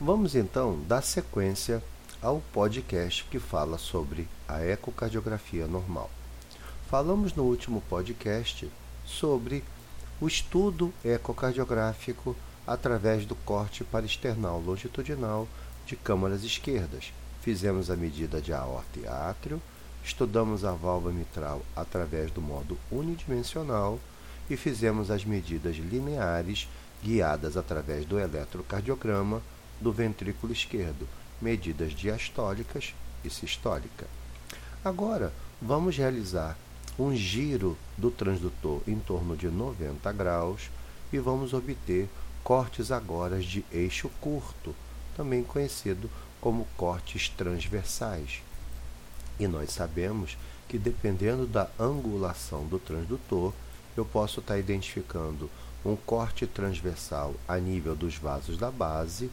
Vamos então dar sequência ao podcast que fala sobre a ecocardiografia normal. Falamos no último podcast sobre o estudo ecocardiográfico através do corte parasternal longitudinal de câmaras esquerdas. Fizemos a medida de aorta e átrio, estudamos a válvula mitral através do modo unidimensional e fizemos as medidas lineares guiadas através do eletrocardiograma do ventrículo esquerdo, medidas diastólicas e sistólica. Agora, vamos realizar um giro do transdutor em torno de 90 graus e vamos obter cortes agora de eixo curto, também conhecido como cortes transversais. E nós sabemos que dependendo da angulação do transdutor, eu posso estar identificando um corte transversal a nível dos vasos da base,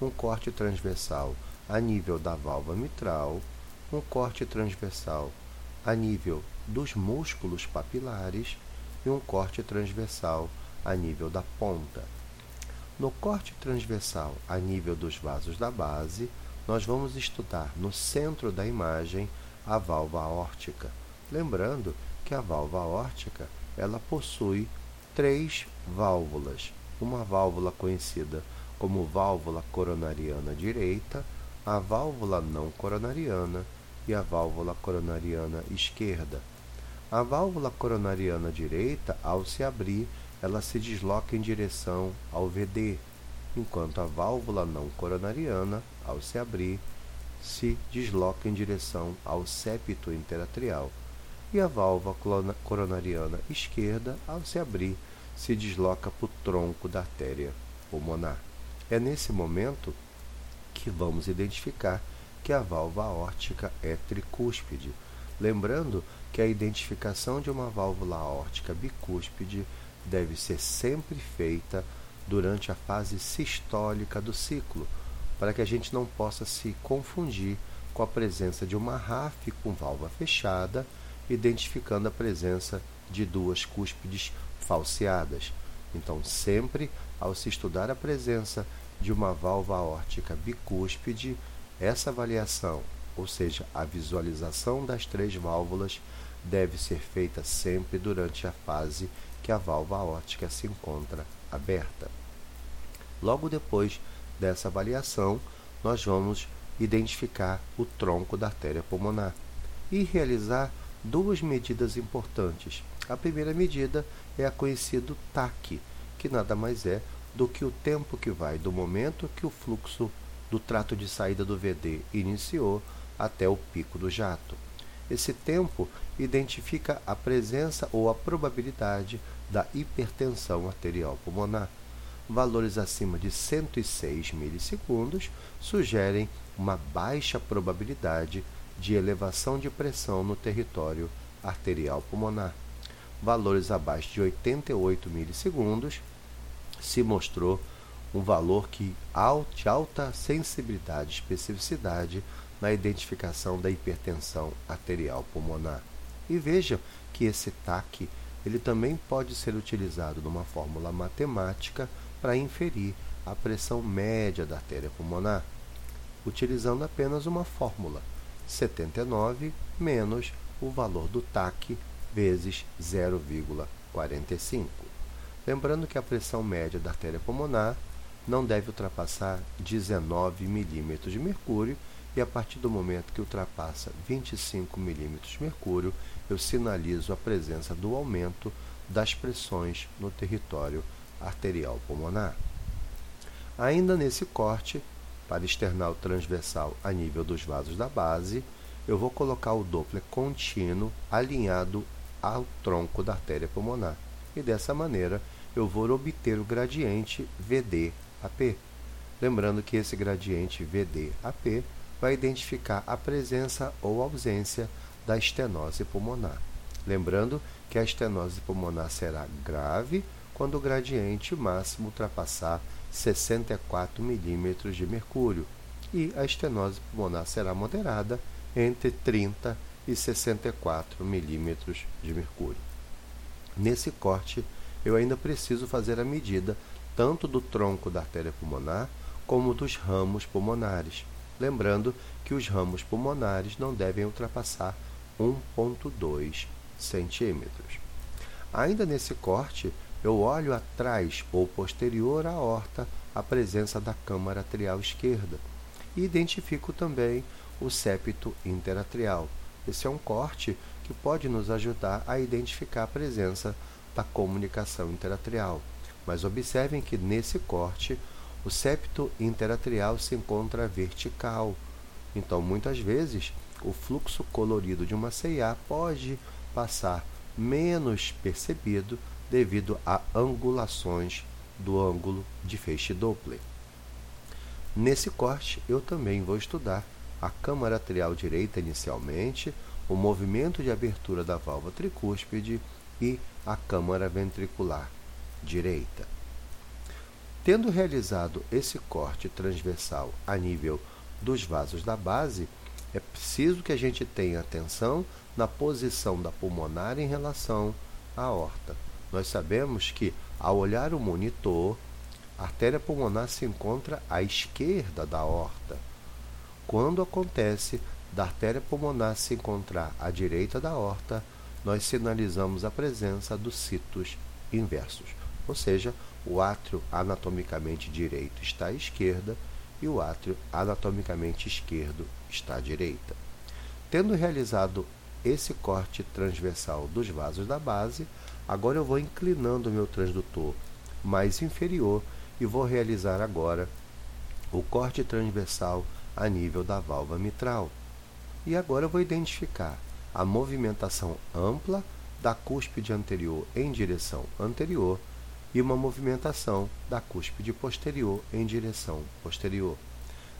um corte transversal a nível da válvula mitral, um corte transversal a nível dos músculos papilares e um corte transversal a nível da ponta. No corte transversal a nível dos vasos da base, nós vamos estudar no centro da imagem a válvula aórtica. Lembrando que a válvula aórtica ela possui três válvulas. Uma válvula conhecida como válvula coronariana direita, a válvula não coronariana e a válvula coronariana esquerda. A válvula coronariana direita, ao se abrir, ela se desloca em direção ao VD, enquanto a válvula não coronariana, ao se abrir, se desloca em direção ao septo interatrial, e a válvula coronariana esquerda, ao se abrir, se desloca para o tronco da artéria pulmonar. É nesse momento que vamos identificar que a válvula aórtica é tricúspide. Lembrando que a identificação de uma válvula aórtica bicúspide deve ser sempre feita durante a fase sistólica do ciclo, para que a gente não possa se confundir com a presença de uma RAF com válvula fechada, identificando a presença de duas cúspides falseadas. Então, sempre ao se estudar a presença de uma válvula aórtica bicúspide, essa avaliação, ou seja, a visualização das três válvulas, deve ser feita sempre durante a fase que a válvula aórtica se encontra aberta. Logo depois dessa avaliação, nós vamos identificar o tronco da artéria pulmonar e realizar duas medidas importantes. A primeira medida é a conhecida TAC, que nada mais é do que o tempo que vai do momento que o fluxo do trato de saída do VD iniciou até o pico do jato. Esse tempo identifica a presença ou a probabilidade da hipertensão arterial pulmonar. Valores acima de 106 milissegundos sugerem uma baixa probabilidade de elevação de pressão no território arterial pulmonar. Valores abaixo de 88 milissegundos se mostrou um valor que de alta sensibilidade e especificidade na identificação da hipertensão arterial pulmonar. E vejam que esse TAC ele também pode ser utilizado numa fórmula matemática para inferir a pressão média da artéria pulmonar, utilizando apenas uma fórmula, 79 menos o valor do TAC vezes 0,45. Lembrando que a pressão média da artéria pulmonar não deve ultrapassar 19 milímetros de mercúrio e a partir do momento que ultrapassa 25 milímetros de mercúrio, eu sinalizo a presença do aumento das pressões no território arterial pulmonar. Ainda nesse corte, para external transversal a nível dos vasos da base, eu vou colocar o Doppler contínuo alinhado ao tronco da artéria pulmonar. E dessa maneira eu vou obter o gradiente VD-AP. Lembrando que esse gradiente VD-AP vai identificar a presença ou ausência da estenose pulmonar. Lembrando que a estenose pulmonar será grave quando o gradiente máximo ultrapassar 64 milímetros de mercúrio e a estenose pulmonar será moderada entre 30 e 64 milímetros de mercúrio. Nesse corte, eu ainda preciso fazer a medida tanto do tronco da artéria pulmonar como dos ramos pulmonares. Lembrando que os ramos pulmonares não devem ultrapassar 1,2 centímetros. Ainda nesse corte, eu olho atrás ou posterior à aorta a presença da câmara atrial esquerda e identifico também o septo interatrial. Esse é um corte que pode nos ajudar a identificar a presença da comunicação interatrial. Mas observem que nesse corte o septo interatrial se encontra vertical. Então, muitas vezes, o fluxo colorido de uma CIA pode passar menos percebido devido a angulações do ângulo de feixe Doppler. Nesse corte, eu também vou estudar a câmara atrial direita inicialmente, o movimento de abertura da válvula tricúspide e a câmara ventricular direita. Tendo realizado esse corte transversal a nível dos vasos da base, é preciso que a gente tenha atenção na posição da pulmonar em relação à aorta. Nós sabemos que, ao olhar o monitor, a artéria pulmonar se encontra à esquerda da aorta. Quando acontece da artéria pulmonar se encontrar à direita da aorta, nós sinalizamos a presença dos citos inversos, ou seja, o átrio anatomicamente direito está à esquerda e o átrio anatomicamente esquerdo está à direita. Tendo realizado esse corte transversal dos vasos da base, agora eu vou inclinando o meu transdutor mais inferior e vou realizar agora o corte transversal a nível da válvula mitral. E agora eu vou identificar a movimentação ampla da cúspide anterior em direção anterior e uma movimentação da cúspide posterior em direção posterior.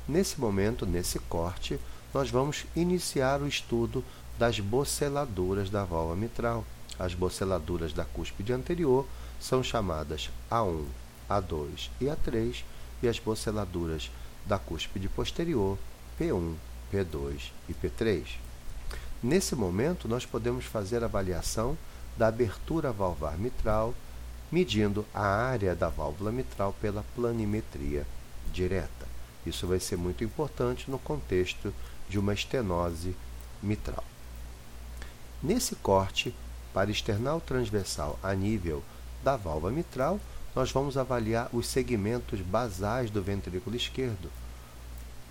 Nesse momento, nesse corte, nós vamos iniciar o estudo das boceladuras da válvula mitral. As boceladuras da cúspide anterior são chamadas A1, A2 e A3, e as boceladuras da cúspide posterior P1, P2 e P3. Nesse momento, nós podemos fazer avaliação da abertura valvar mitral, medindo a área da válvula mitral pela planimetria direta. Isso vai ser muito importante no contexto de uma estenose mitral. Nesse corte, para external transversal a nível da válvula mitral, nós vamos avaliar os segmentos basais do ventrículo esquerdo.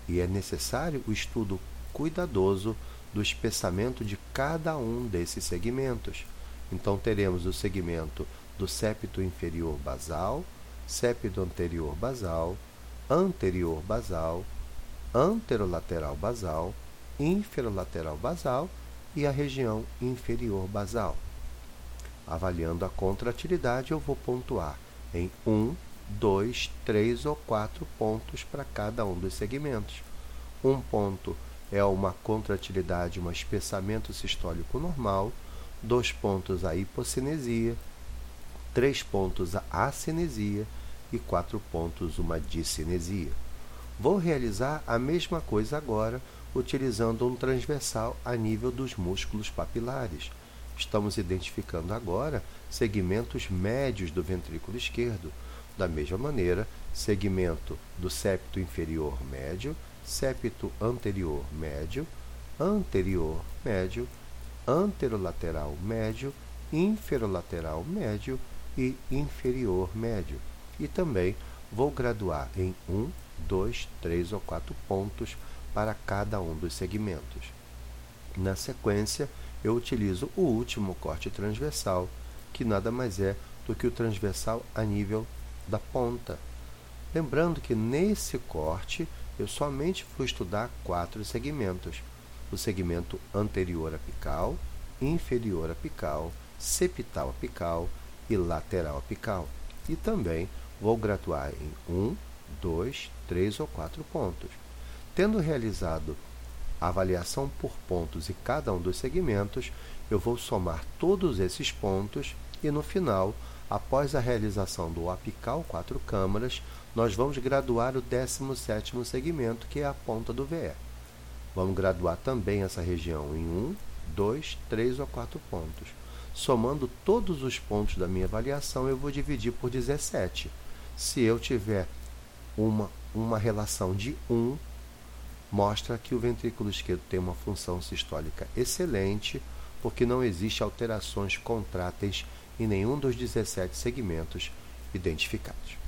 E é necessário o estudo cuidadoso do espessamento de cada um desses segmentos. Então, teremos o segmento do septo inferior basal, septo anterior basal, anterior basal, anterolateral basal, inferolateral basal e a região inferior basal. Avaliando a contratilidade, eu vou pontuar em 1, 2, 3 ou 4 pontos para cada um dos segmentos. Um ponto é uma contratilidade, um espessamento sistólico normal, dois pontos a hipocinesia, três pontos a acinesia e quatro pontos uma discinesia. Vou realizar a mesma coisa agora utilizando um transversal a nível dos músculos papilares. Estamos identificando agora segmentos médios do ventrículo esquerdo. Da mesma maneira, segmento do septo inferior médio, septo anterior médio, anterior médio, anterolateral médio, inferolateral médio e inferior médio. E também vou graduar em 1, 2, 3 ou 4 pontos para cada um dos segmentos. Na sequência, eu utilizo o último corte transversal, que nada mais é do que o transversal a nível da ponta. Lembrando que nesse corte eu somente vou estudar quatro segmentos: o segmento anterior apical, inferior apical, septal apical e lateral apical. E também vou graduar em um, dois, três ou quatro pontos. Tendo realizado a avaliação por pontos em cada um dos segmentos, eu vou somar todos esses pontos e no final, após a realização do apical quatro câmaras, nós vamos graduar o 17º segmento, que é a ponta do VE. Vamos graduar também essa região em 1, 2, 3 ou 4 pontos. Somando todos os pontos da minha avaliação, eu vou dividir por 17. Se eu tiver uma uma relação de 1 mostra que o ventrículo esquerdo tem uma função sistólica excelente, porque não existe alterações contráteis em nenhum dos 17 segmentos identificados.